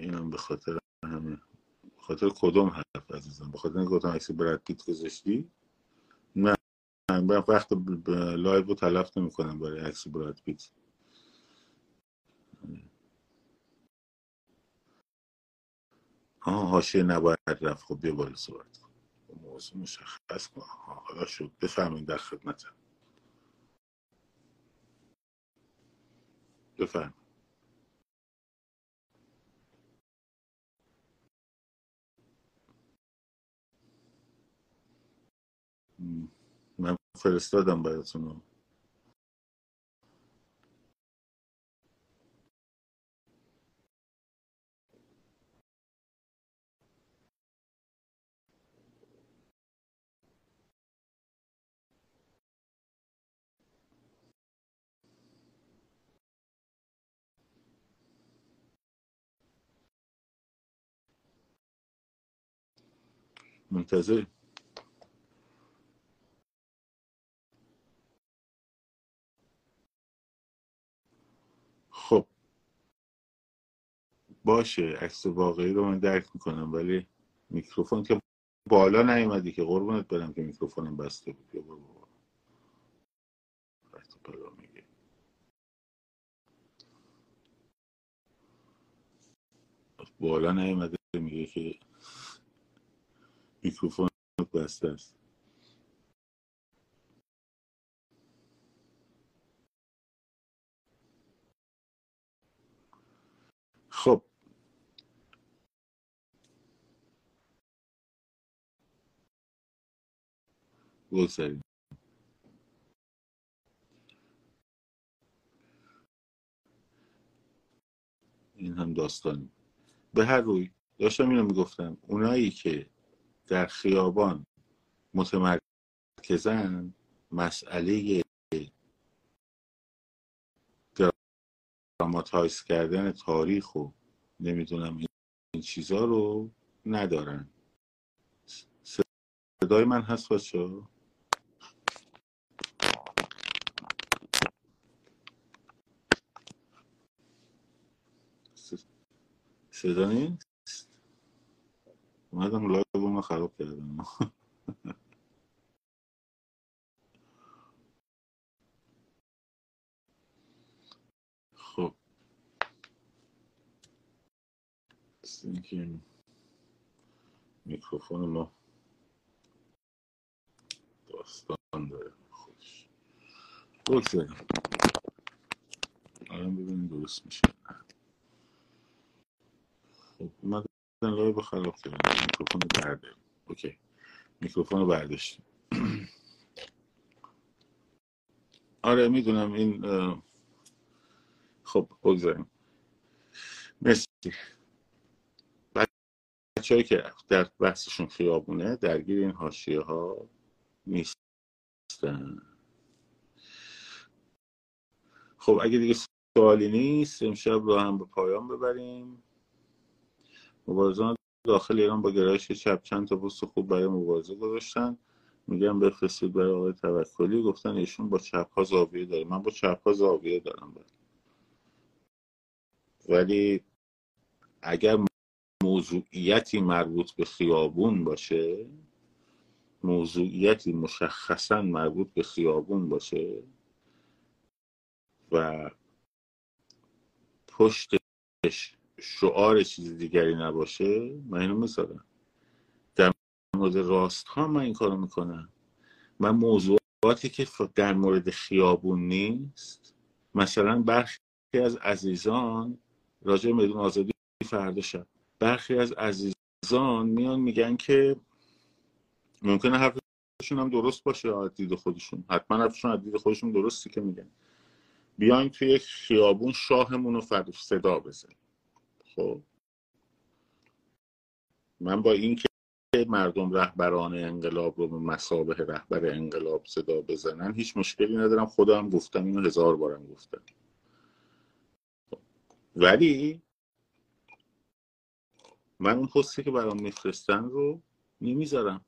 اینم به خاطر همه. به خاطر کدوم حرف عزیزم؟ به خاطر اینکه گفتم عکس براد پیت گذاشتی؟ نه. من وقت لایو رو تلف نمی کنم برای عکس براد پیت. آه حاشیه نباید رفت. خب بیا بالا صحبت کن. موضوع مشخص کن. حالا شد بفهمین در خدمتم. بفهم من فرستادم براتون منتظر خب باشه عکس واقعی رو من درک می‌کنم ولی میکروفون که بالا نیومدی که قربونت برم که میکروفونم بسته بود. یا برو بالا نیومده میگه که میکروفون بسته است. خب. بگذاریم این هم داستانی. به هر روی داشتم اینو می‌گفتم اونایی که در خیابان متمرکزن مسئله دراماتایز کردن تاریخ و نمی‌دونم این چیزا رو ندارن. صدای من هست بچه صدا نیست؟ اومدم لایو رو خراب کردم. خب. میکروفون ما داستان داره خودش. بگذاریم الان ببینیم درست میشه. خب اومدن لایو خراب کردم میکروفون برده اوکی. میکروفون رو برداشتیم. آره می‌دونم این خب بگذاریم. مرسی. بچه که در بحثشون خیابونه درگیر این حاشیه ها نیستن. خب اگه دیگه سوالی نیست امشب رو هم به پایان ببریم. مبارزان داخل ایران با گرایش چپ چند تا پست خوب برای مبارزه گذاشتن. میگم بفرستید برای آقای توکلی. گفتن ایشون با چپ ها زاویه داره. من با چپ ها زاویه دارم بله. ولی اگر موضوعیتی مربوط به خیابون باشه موضوعیتی مشخصا مربوط به خیابون باشه و پشتش شعار چیز دیگری نباشه من اینو می‌ذارم. در مورد راست ها من این کارو می‌کنم. من موضوعاتی که در مورد خیابون نیست. مثلا برخی از عزیزان راجع میدون آزادی فردا شب برخی از عزیزان میان میگن که ممکنه حرفشون هم درست باشه از دید خودشون. حتما حرفشون از دید خودشون درستی که میگن. بیاین توی یک خیابون شاهمون رو صدا بزن خب. من با این که مردم رهبران انقلاب رو به مسابه رهبر انقلاب صدا بزنن هیچ مشکلی ندارم. خودم گفتم اینو هزار بارم گفتم. ولی من اون پستی که برام میفرستن رو نمی‌ذارم.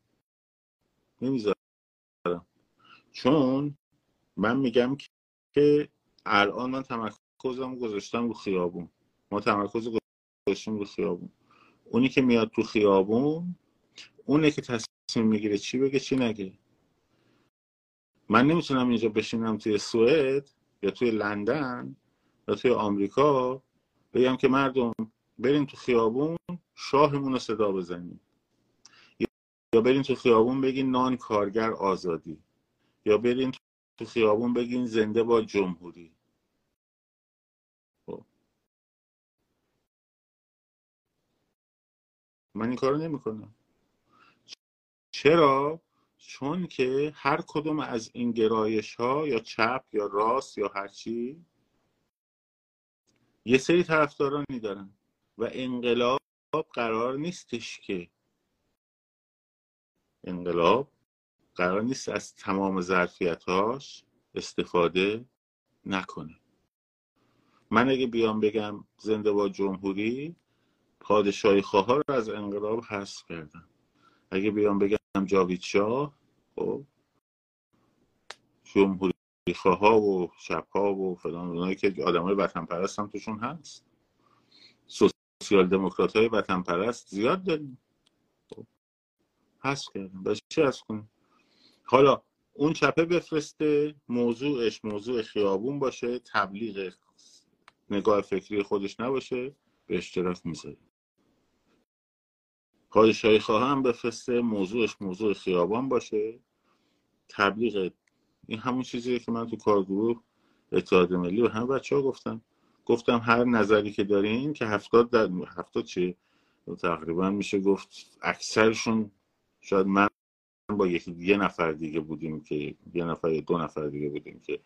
نمی‌ذارم. چون من میگم که الان من تمرکزم گذاشتم رو خیابون. ما تمرکز گذاشتیم رو خیابون. اونی که میاد تو خیابون اونه که تصمیم می‌گیره چی بگه چی نگه. من نمی‌تونم اینجا بشینم توی سوئد یا توی لندن یا توی آمریکا بگم که مردم بریم تو خیابون شاهمون رو صدا بزنیم. یا بریم تو خیابون بگین نان کارگر آزادی. یا بریم تو خیابون بگین زنده با جمهوری. من این کارو نمی‌کنم. چرا؟ چون که هر کدوم از این گرایش ها یا چپ یا راست یا هرچی یه سری طرفدارانی دارن و انقلاب قرار نیستش که انقلاب قرار نیست از تمام ظرفیتاش استفاده نکنه. من اگه بیام بگم زنده با جمهوری پادشاهی خواه رو از انقلاب حذف کردم اگه بیام بگم جاوید شاه خب جمهوری خواه و شب ها و فلان اونایی که آدم های وطن پرست هم توشون هست. سوسیال دموکرات های وطن پرست زیاد داریم. خب. هست کردیم بس چی هست کنیم؟ حالا اون چپه بفرسته موضوعش موضوع خیابون باشه تبلیغ نگاه فکری خودش نباشه به اشتراک می‌ذاره. پادشاهی خواهم بفرسته موضوعش موضوع خیابان باشه. تبلیغ این همون چیزیه که من تو کارگروه اتحاد ملی و هم بچه ها گفتم. گفتم هر نظری که دارین که هفتاد در هفتاد چی تقریبا میشه گفت اکثرشون شاید من با یکی یه نفر دیگه بودیم که یه نفر دو نفر دیگه بودیم که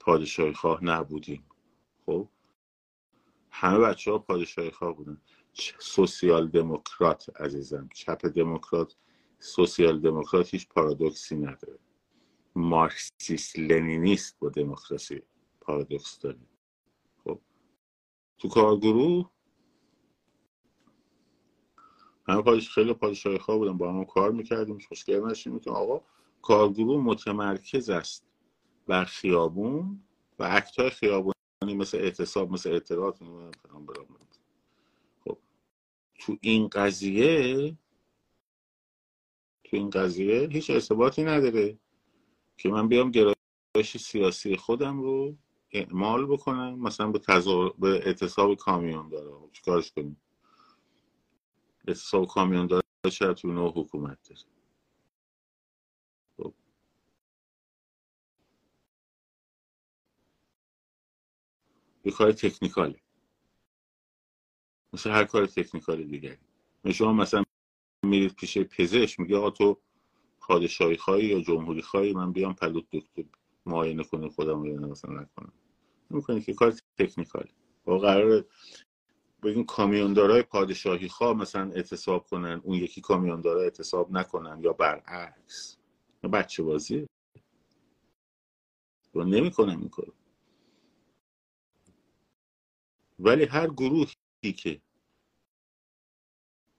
پادشاهی خواه نبودیم. خب؟ همه بچه ها پادشاهی خواه بودن. سوسیال دموکرات عزیزم. چپ دموکرات سوسیال دموکرات هیچ پارادوکسی نداره. مارکسیست لنینیست با دموکراسی پارادوکس داریم خب تو کارگروه؟ همه پادش خیلی پادشاهی خواه بودن با هم کار می‌کردیم. مشکل نشیم. می‌تونم آقا کارگروه متمرکز است بر خیابون و اکتای خیابونی مثل اعتصاب مثل اعتراض. خب تو این قضیه تو این قضیه هیچ اثباتی نداره که من بیام گرایش سیاسی خودم رو اعمال بکنم مثلا به, تزار... به اعتصاب کامیون داره چیکارش کنیم؟ اعتصاب کامیون داره شاید تو نوع حکومت داره. خب. یه کار مثل هر کار تکنیکال دیگری. شما مثلا میرید پیش پزشک میگه آقا تو پادشاهی خواهی یا جمهوری خواهی من بیام پلوت دکتر معاینه کنه خودم یا مثلا نکنم. نمی‌کنه که کار تکنیکال. با قرار بگیم کامیوندارای پادشاهی خواه مثلا اعتصاب کنن اون یکی کامیوندارا اعتصاب نکنن یا برعکس. بچه بازی رو نمی‌کنم این کارو. ولی هر گروهی که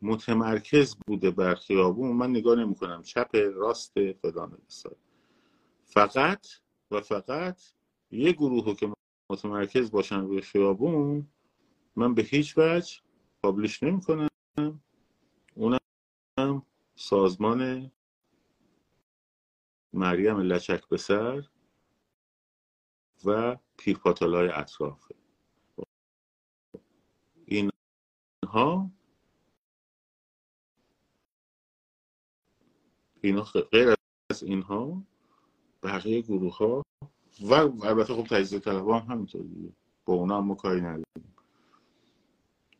متمرکز بوده بر خیابون من نگاه نمی کنم چپ راست فلان بسار فقط و فقط یه گروه که متمرکز باشن روی خیابون من به هیچ وجه پابلش نمی کنم اونم سازمان مریم لچک بسر و پیرپاتالای اطرافه اینها اینا غیر از اینها بقیه گروه ها و البته خب تجزیه طلب هم همینطور دیگه. با اونا هم کاری نداریم.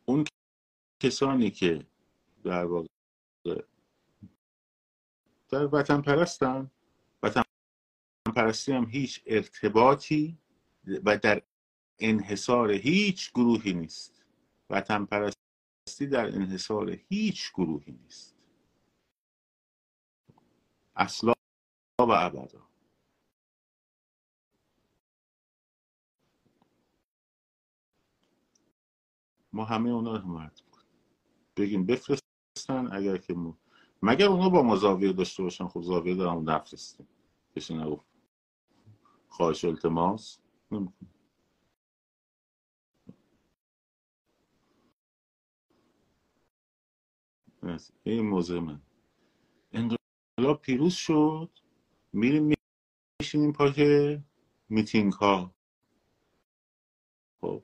اون کسانی که در واقع در وطن پرستن وطن پرستی هم هیچ ارتباطی و در انحصار هیچ گروهی نیست. وطن پرستی در انحصار هیچ گروهی نیست. اصلا و ابدا. ما همه اونا رو حمایت بگیم بفرستن اگر که مو... مگر اونا با ما زاویه داشته باشن خب زاویه دارم نفرستیم. کسی نگفت. خواهش التماس نمی‌کنه این موضوع من. انقلاب پیروز شد. میریم میشینیم پای میتینگ ها خب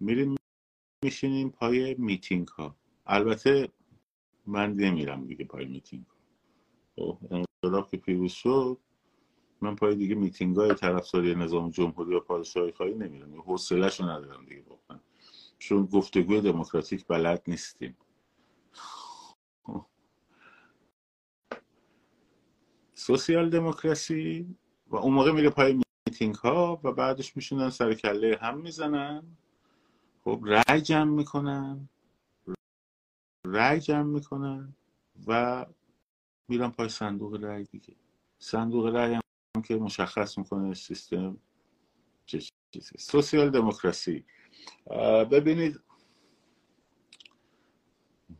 میریم میشینیم پای میتینگ ها البته من نمیرم دیگه پای میتینگ ها خب انقلاب که پیروز شد من پای دیگه میتینگ های طرفداری نظام جمهوری و پادشاهی خواهی نمیرم حوصله‌شو ندارم دیگه واقعا. چون گفتگوی دموکراتیک بلد نیستیم. سوسیال دموکراسی و اون موقع میره پای میتینگ ها و بعدش میشونن سر کله هم می‌زنن. خب رای جمع می‌کنن. رای جمع می‌کنن و میرن پای صندوق رای دیگه. صندوق رای هم که مشخص می‌کنه سیستم چه چیزی. سوسیال دموکراسی. ببینید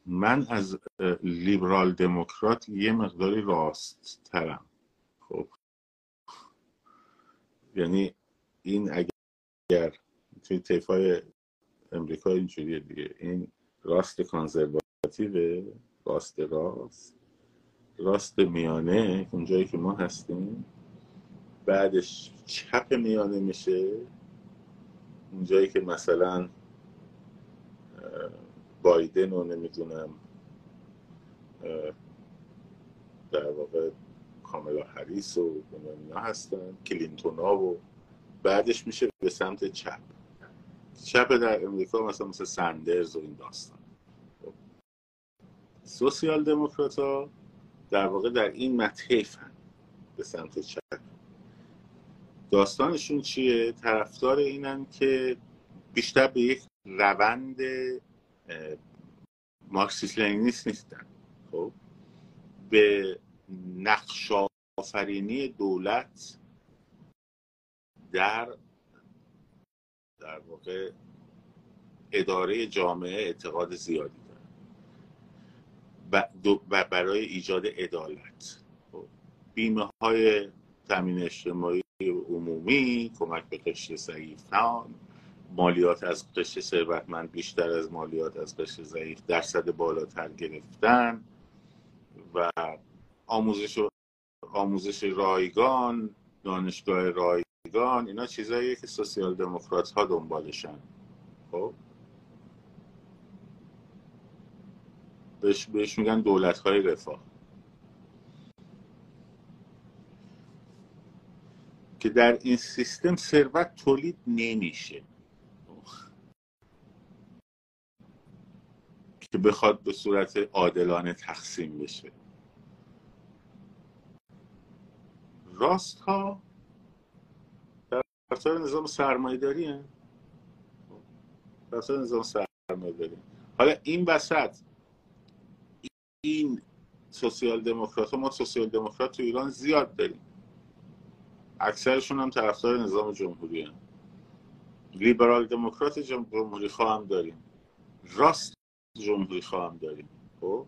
من از لیبرال دموکرات یه مقداری راست ترم خب. یعنی این اگر توی تیفای امریکا اینجوریه دیگه. این راست کانزرواتیو راست راست. راست میانه اونجایی که ما هستیم. بعدش چپ میانه میشه. اونجایی که مثلا بایدن رو نمی‌دونم در واقع کاملا هریس و اینا هستن کلینتون ها و بعدش میشه به سمت چپ. چپ در امریکا مثلا مثل سندرز و این داستان. سوسیال دموکرات ها در واقع در این مطیف به سمت چپ. داستانشون چیه؟ طرفدار اینن که بیشتر به یک روند مارکسیس لنینیست نیستن. خب؟ به نقش آفرینی دولت در در واقع اداره جامعه اعتقاد زیادی و برای ایجاد عدالت. خب، بیمه های تامین اجتماعی عمومی کمک به قشر ضعیفان مالیات از قشر ثروتمند بیشتر از مالیات از قشر ضعیف درصد بالاتر گرفتن و آموزش آموزش رایگان دانشگاه رایگان اینا چیزاییه که سوسیال دموکرات ها دنبالشن. خب؟ بهش, بهش میگن دولت های رفاه. که در این سیستم ثروت تولید نمیشه. که بخواد به صورت عادلانه تقسیم بشه. راست ها در نظام سرمایه داری در نظام سرمایه داری حالا این وسط این سوسیال دموکرات ما سوسیال دموکرات تو ایران زیاد داریم. اکثرشون هم طرفدار نظام جمهوری هم. لیبرال دموکرات جمهوری خواهم داریم. راست جمهوری خواهم داریم خب؟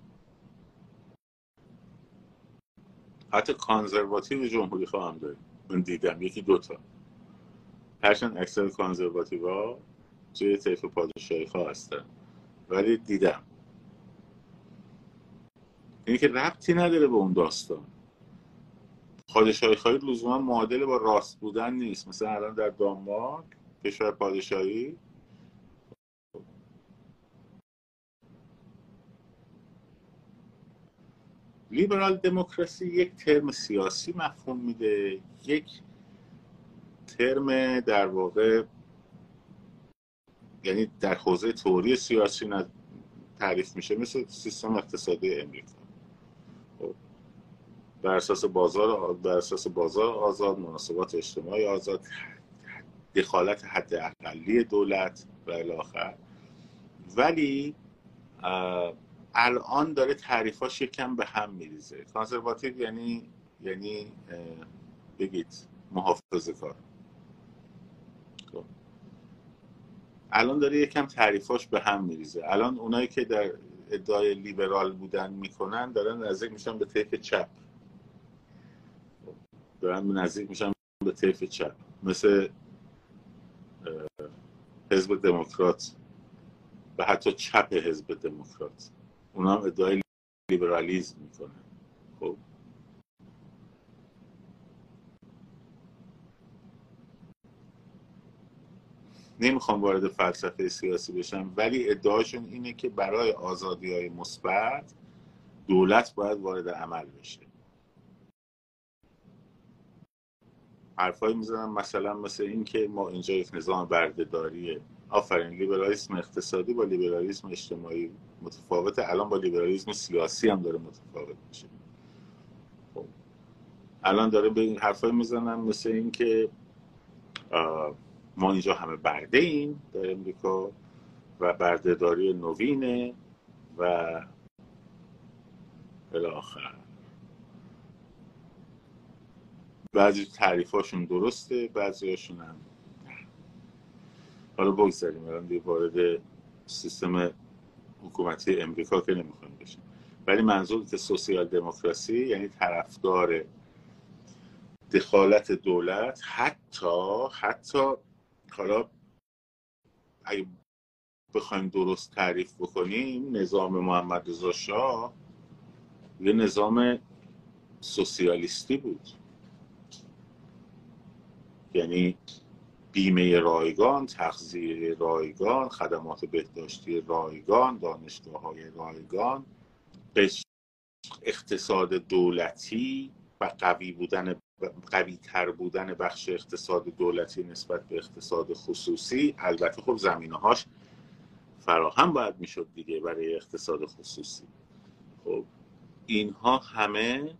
حتی کانزرواتیو جمهوری خواهم داریم. من دیدم یکی دوتا هرچند اکثر کانزرواتیو ها توی طیف پادشاهی خواه هستن. ولی دیدم. این که ربطی نداره به اون داستان. پادشاهی خواهی لزوما معادل با راست بودن نیست. مثلا الان در دانمارک کشور پادشاهی لیبرال دموکراسی یک ترم سیاسی مفهوم میده یک ترم در واقع یعنی در حوزه توری سیاسی تعریف میشه مثل سیستم اقتصادی امریکا خب. بر اساس بازار بر اساس بازار آزاد مناسبات اجتماعی آزاد دخالت حد اقلی دولت و الاخر ولی الان داره تعریفاش یکم به هم میریزه. کانسرواتیو یعنی یعنی بگید محافظه کار خب. الان داره یکم تعریفاش به هم میریزه. الان اونایی که در ادعای لیبرال بودن می‌کنن دارن نزدیک میشن به طیف چپ. دارن نزدیک میشن به طیف چپ. مثل حزب دموکرات و حتی چپ حزب دموکرات. اونا هم ادعای لیبرالیزم می‌کنه. خب. نمی‌خوام وارد فلسفه سیاسی بشم ولی ادعاشون اینه که برای آزادی های مثبت دولت باید وارد عمل بشه. حرفایی می‌زنم مثلا مثل این که ما اینجا یک نظام بردهداریه. آفرین لیبرالیسم اقتصادی با لیبرالیسم اجتماعی متفاوته. الان با لیبرالیسم سیاسی هم داره متفاوت میشه. خب. الان داره به این حرفای می‌زنم مثل این که ما اینجا همه برده ایم در امریکا و بردهداری نوینه و الاخر بعضی تعریفاشون درسته بعضیاشون هم حالا بگذاریم الان وارد سیستم حکومتی امریکا که نمی‌خوایم بشیم. ولی منظور که سوسیال دموکراسی یعنی طرفدار دخالت دولت حتی حتی حالا اگه بخوایم درست تعریف بکنیم نظام محمد رضا شاه یه نظام سوسیالیستی بود. یعنی بیمه رایگان تغذیه رایگان خدمات بهداشتی رایگان دانشگاه های رایگان اقتصاد دولتی و قوی بودن قوی تر بودن بخش اقتصاد دولتی نسبت به اقتصاد خصوصی. البته خب زمینه هاش فراهم باید می‌شد دیگه برای اقتصاد خصوصی. خب اینها همه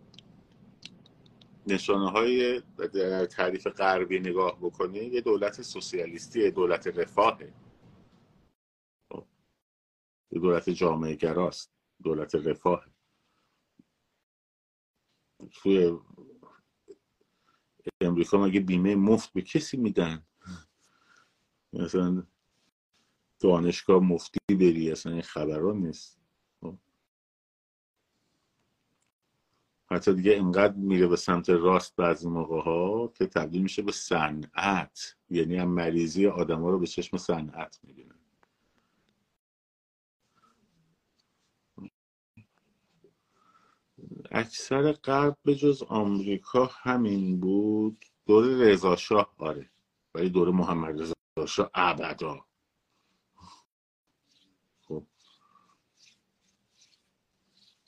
نشانه های تعریف غربی نگاه بکنی یه دولت سوسیالیستی دولت رفاهه. خب. دولت جامعه گراست دولت رفاه توی امریکا مگه بیمه مفت به کسی میدن؟ مثلا دانشگاه مفتی بری اصلا این خبران نیست. حتی دیگه اینقدر میره به سمت راست بعضی موقع ها که تبدیل میشه به صنعت. یعنی هم مریضی آدم ها رو به چشم صنعت می‌بینه. اکثر غرب به جز آمریکا همین بود. دور رضا شاه آره. ولی دور محمد رضا شاه ابدا.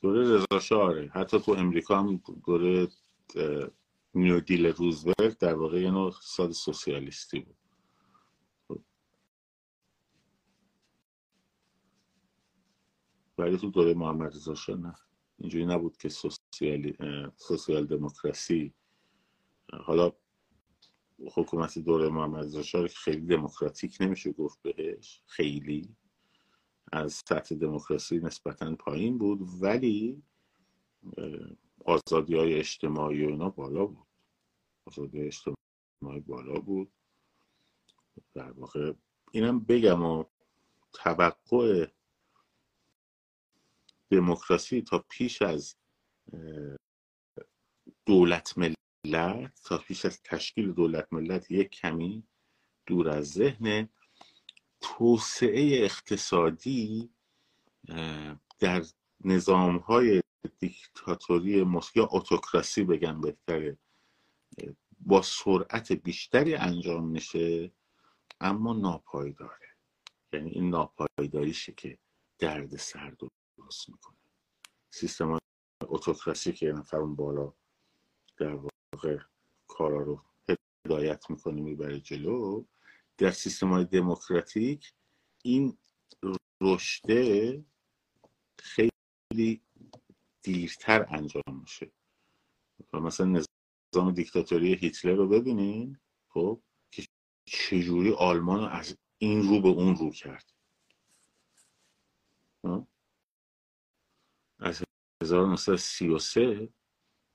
دوره رضا شاه حتی تو امریکا هم دوره نیو دیل روزولت در واقع یه نوع اقتصاد سوسیالیستی بود. ولی تو دوره محمد رضا شاه نه. اینجوری نبود که سوسیالی... سوسیال دموکراسی حالا حکومت دوره محمد رضا شاه خیلی دموکراتیک نمیشه گفت بهش. خیلی. از سطح دموکراسی نسبتا پایین بود ولی آزادی های اجتماعی و اینا بالا بود. آزادی اجتماعی بالا بود. در واقع اینم بگم و توقع دموکراسی تا پیش از دولت ملت تا پیش از تشکیل دولت ملت یک کمی دور از ذهن توسعه اقتصادی در نظام های دیکتاتوری یا اتوکراسی بگم بهتره با سرعت بیشتری انجام میشه اما ناپایداره. یعنی این ناپایداریشه که درد سر درست می‌کنه. سیستم اتوکراسی که نفر اون بالا در واقع کارا رو هدایت می‌کنه می‌بره جلو در سیستم های دموکراتیک این رشده خیلی دیرتر انجام میشه. مثلا نظام دیکتاتوری هیتلر رو ببینین خب که چجوری آلمان رو از این رو به اون رو کرد. از 1933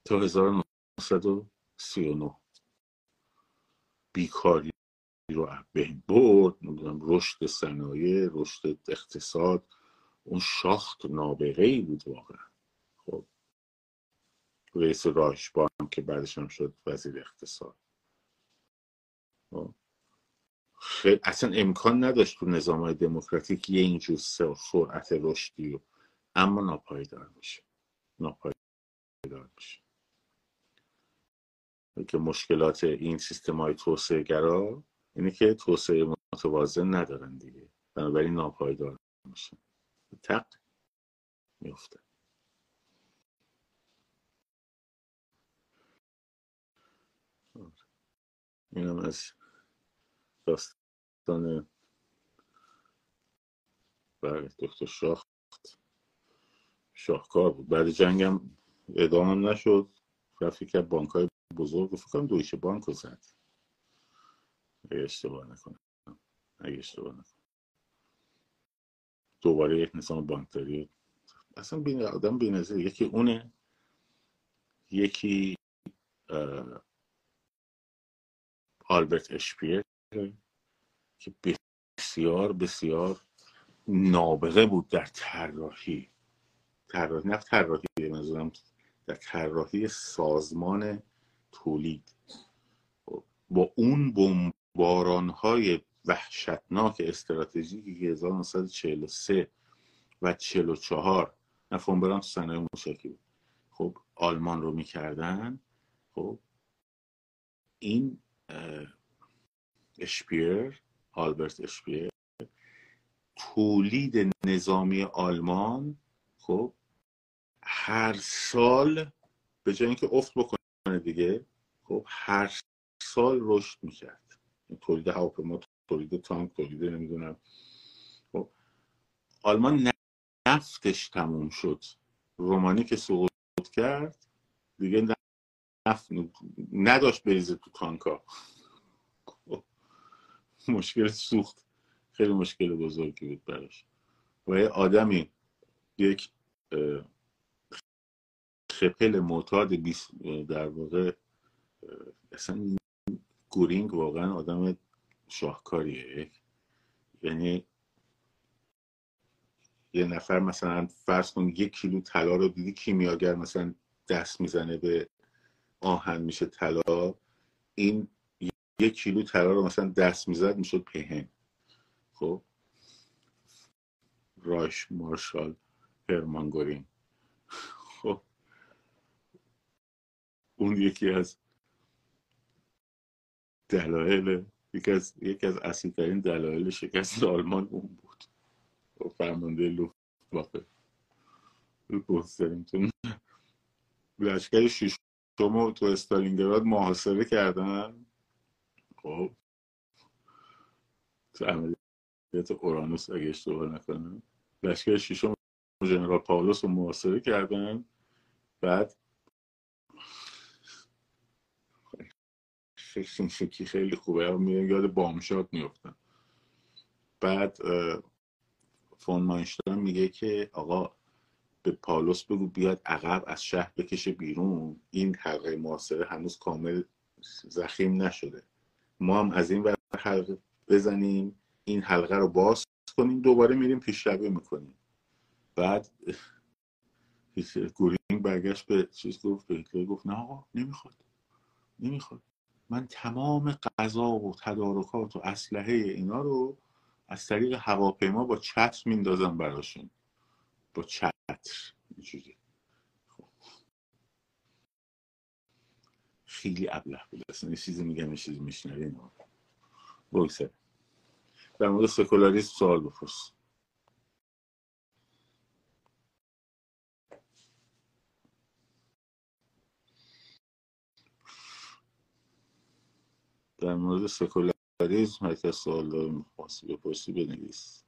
تا 1939 بیکاری رو بین برد رشد صنایع رشد اقتصاد اون شاخت نابغه ای بود واقعا. خب. رئیس رایشبان که بعدش هم شد وزیر اقتصاد. خب. اصلا امکان نداشت تو نظام های دموکراتیک یه اینجور سرعت رشدی و اما ناپایدار میشه. ناپایدار میشه. که مشکلات این سیستم های توسعه اینه که توسعه متوازن ندارن دیگه. بنابراین ناپایدار میشه تق میفته اینم از داستان بله دکتر شاخت. شاهکار بود. بعد جنگم ادامه نشد. رفت که بانک های بزرگ. فکر کنم دویشه بانک رو زد. اگه اشتباه نکنم. اگه اشتباه نکنم. دوباره یک نظام بانکداری. اصلا بین آدم یکی اونه. یکی آلبرت اشپیر که بسیار بسیار نابغه بود در طراحی. طراحی نه طراحی منظورم در طراحی سازمان تولید. با اون بمباران های وحشتناک استراتژیکی که 1943 و 44 نه فونبران تو صنایع موشکی بود خب آلمان رو می‌کردن. خب این اشپیر آلبرت اشپیر تولید نظامی آلمان خب هر سال به جای اینکه افت بکنه دیگه خب هر سال رشد می‌کرد. تولید هواپیما تولید تانک تولید نمی‌دونم. خب آلمان نفتش تموم شد. رومانی که سقوط کرد دیگه نفت نداشت بریزه تو تانکا خب، مشکل سوخت. خیلی مشکل بزرگی بود براش. و یه آدمی یک خپل معتاد در واقع اصلا گورینگ واقعا آدم شاهکاریه. یعنی یه نفر مثلا فرض کن یک کیلو طلا رو دیدی کیمیاگر مثلا دست می‌زنه به آهن میشه طلا. این یک کیلو طلا رو مثلا دست می‌زد می‌شد پهن. خب؟ رایش مارشال هرمان خب؟ اون یکی از دلایل یکی از یکی از اصلی ترین دلایل شکست آلمان اون بود. و خب، فرمانده لوفت واقع بگذاریم لشکر شیشم تو استالینگراد محاصره کردن. خب. تو عملیات اورانوس اگه اشتباه نکنم. لشکر شیشم جنرال پاولوس رو محاصره کردن. بعد شکی خیلی خوبه. میاد یاد بامشاد میفتن بعد فون ماینشتاین میگه که آقا به پالوس بگو بیاد عقب از شهر بکشه بیرون. این حلقه محاصره هنوز کامل زخیم نشده. ما هم از این ور حلقه بزنیم این حلقه رو باز کنیم دوباره میریم پیشروی می‌کنیم. بعد گورینگ برگشت به چیز گفت به گفت نه آقا نمی‌خواد. نمی‌خواد. من تمام غذا و تدارکات و اسلحه اینا رو از طریق هواپیما با چتر میندازم براشون. با چتر. اینجوری خیلی ابله بود. اصلا یه چیزی میگم یه چیزی میشنویم بگذاریم در مورد سکولاریسم سوال بپرس. در مورد سکولاریزم هر کس سوال داره می‌خواستی بپرسی بنویس.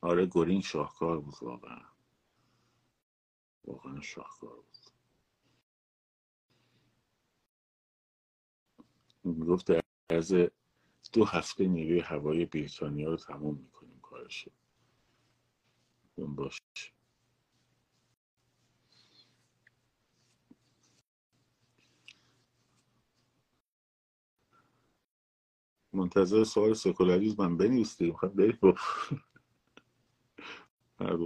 آره گورینگ شاهکار بود واقعا. واقعا شاهکار بود. می‌گفت در عرض دو هفته نیروی هوایی بریتانیا رو تمام می‌کنیم کارشو. باش منتظر سوال سکولاریزم من بنویستی می‌خواد خب، بری با هر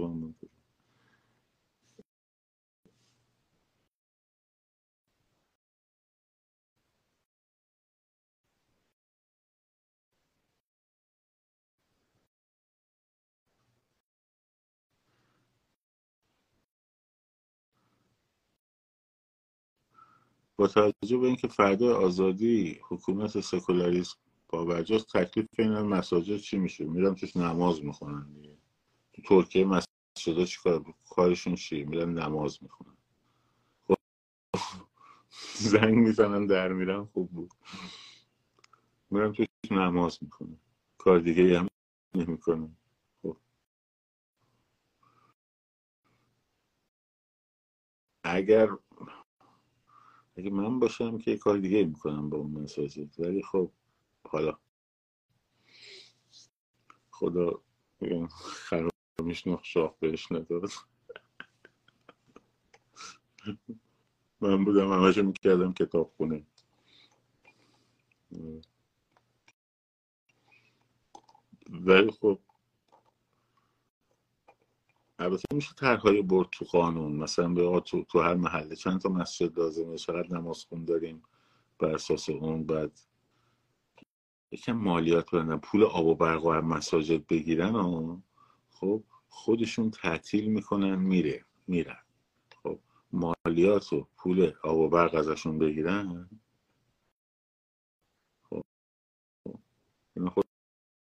با توجه به اینکه فردا آزادی حکومت سکولاریسم با برجاست تکلیف این مساجد چی میشه؟ میرم توش نماز می‌خونن دیگه. تو ترکیه مساجد چی کار کارشون چیه؟ میرن نماز می‌خونن. خب زنگ می‌زنن در میرن خوب بود. میرم توش نماز می‌کنن کار دیگه هم نمی‌کنن. خب. اگر اگه من باشم که کار دیگه می‌کنم با اون مساجد. ولی خب حالا. خدا خرابش نخ شاخ بهش نداد. من بودم همشو می‌کردم کتاب خونه ولی خب البته میشه طرحهای برد تو قانون مثلا به تو, تو هر محله چند تا مسجد لازمه چقدر نماز خون داریم بر اساس اون بعد یکم مالیات بدن پول آب و برق و مساجد بگیرن و خب خودشون تعطیل می‌کنن میره میرن. خب مالیات و پول آب و برق ازشون بگیرن. خب.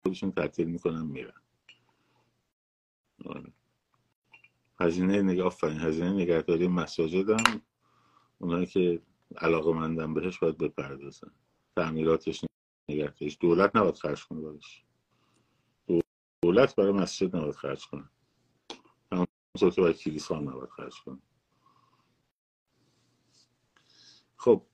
خودشون تعطیل می‌کنن میرن. آره. هزینه نگاه آفرین هزینه نگهداری مساجد هم اونایی که علاقه مندن بهش باید بپردازن. تعمیراتش نگهداریش دولت نباید خرج کنه بارش دولت برای مسجد نباید خرج کنه. همونطور که باید کلیسا هم نباید خرج کنه. خب.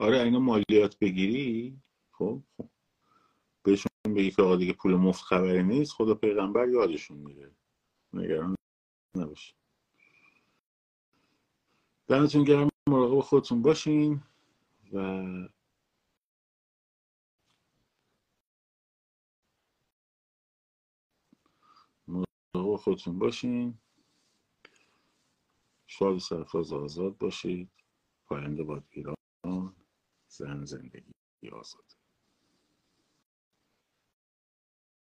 آره اینا مالیات بگیری خب, خب. بهشون بگی که دیگه پول مفت خبری نیست خدا پیغمبر یادشون میره. نگران نباشه دمتون گرم مراقب خودتون باشین و مراقب خودتون باشین. شاد سرفراز آزاد باشید. پاینده باد ایران زن زندگی آزاد.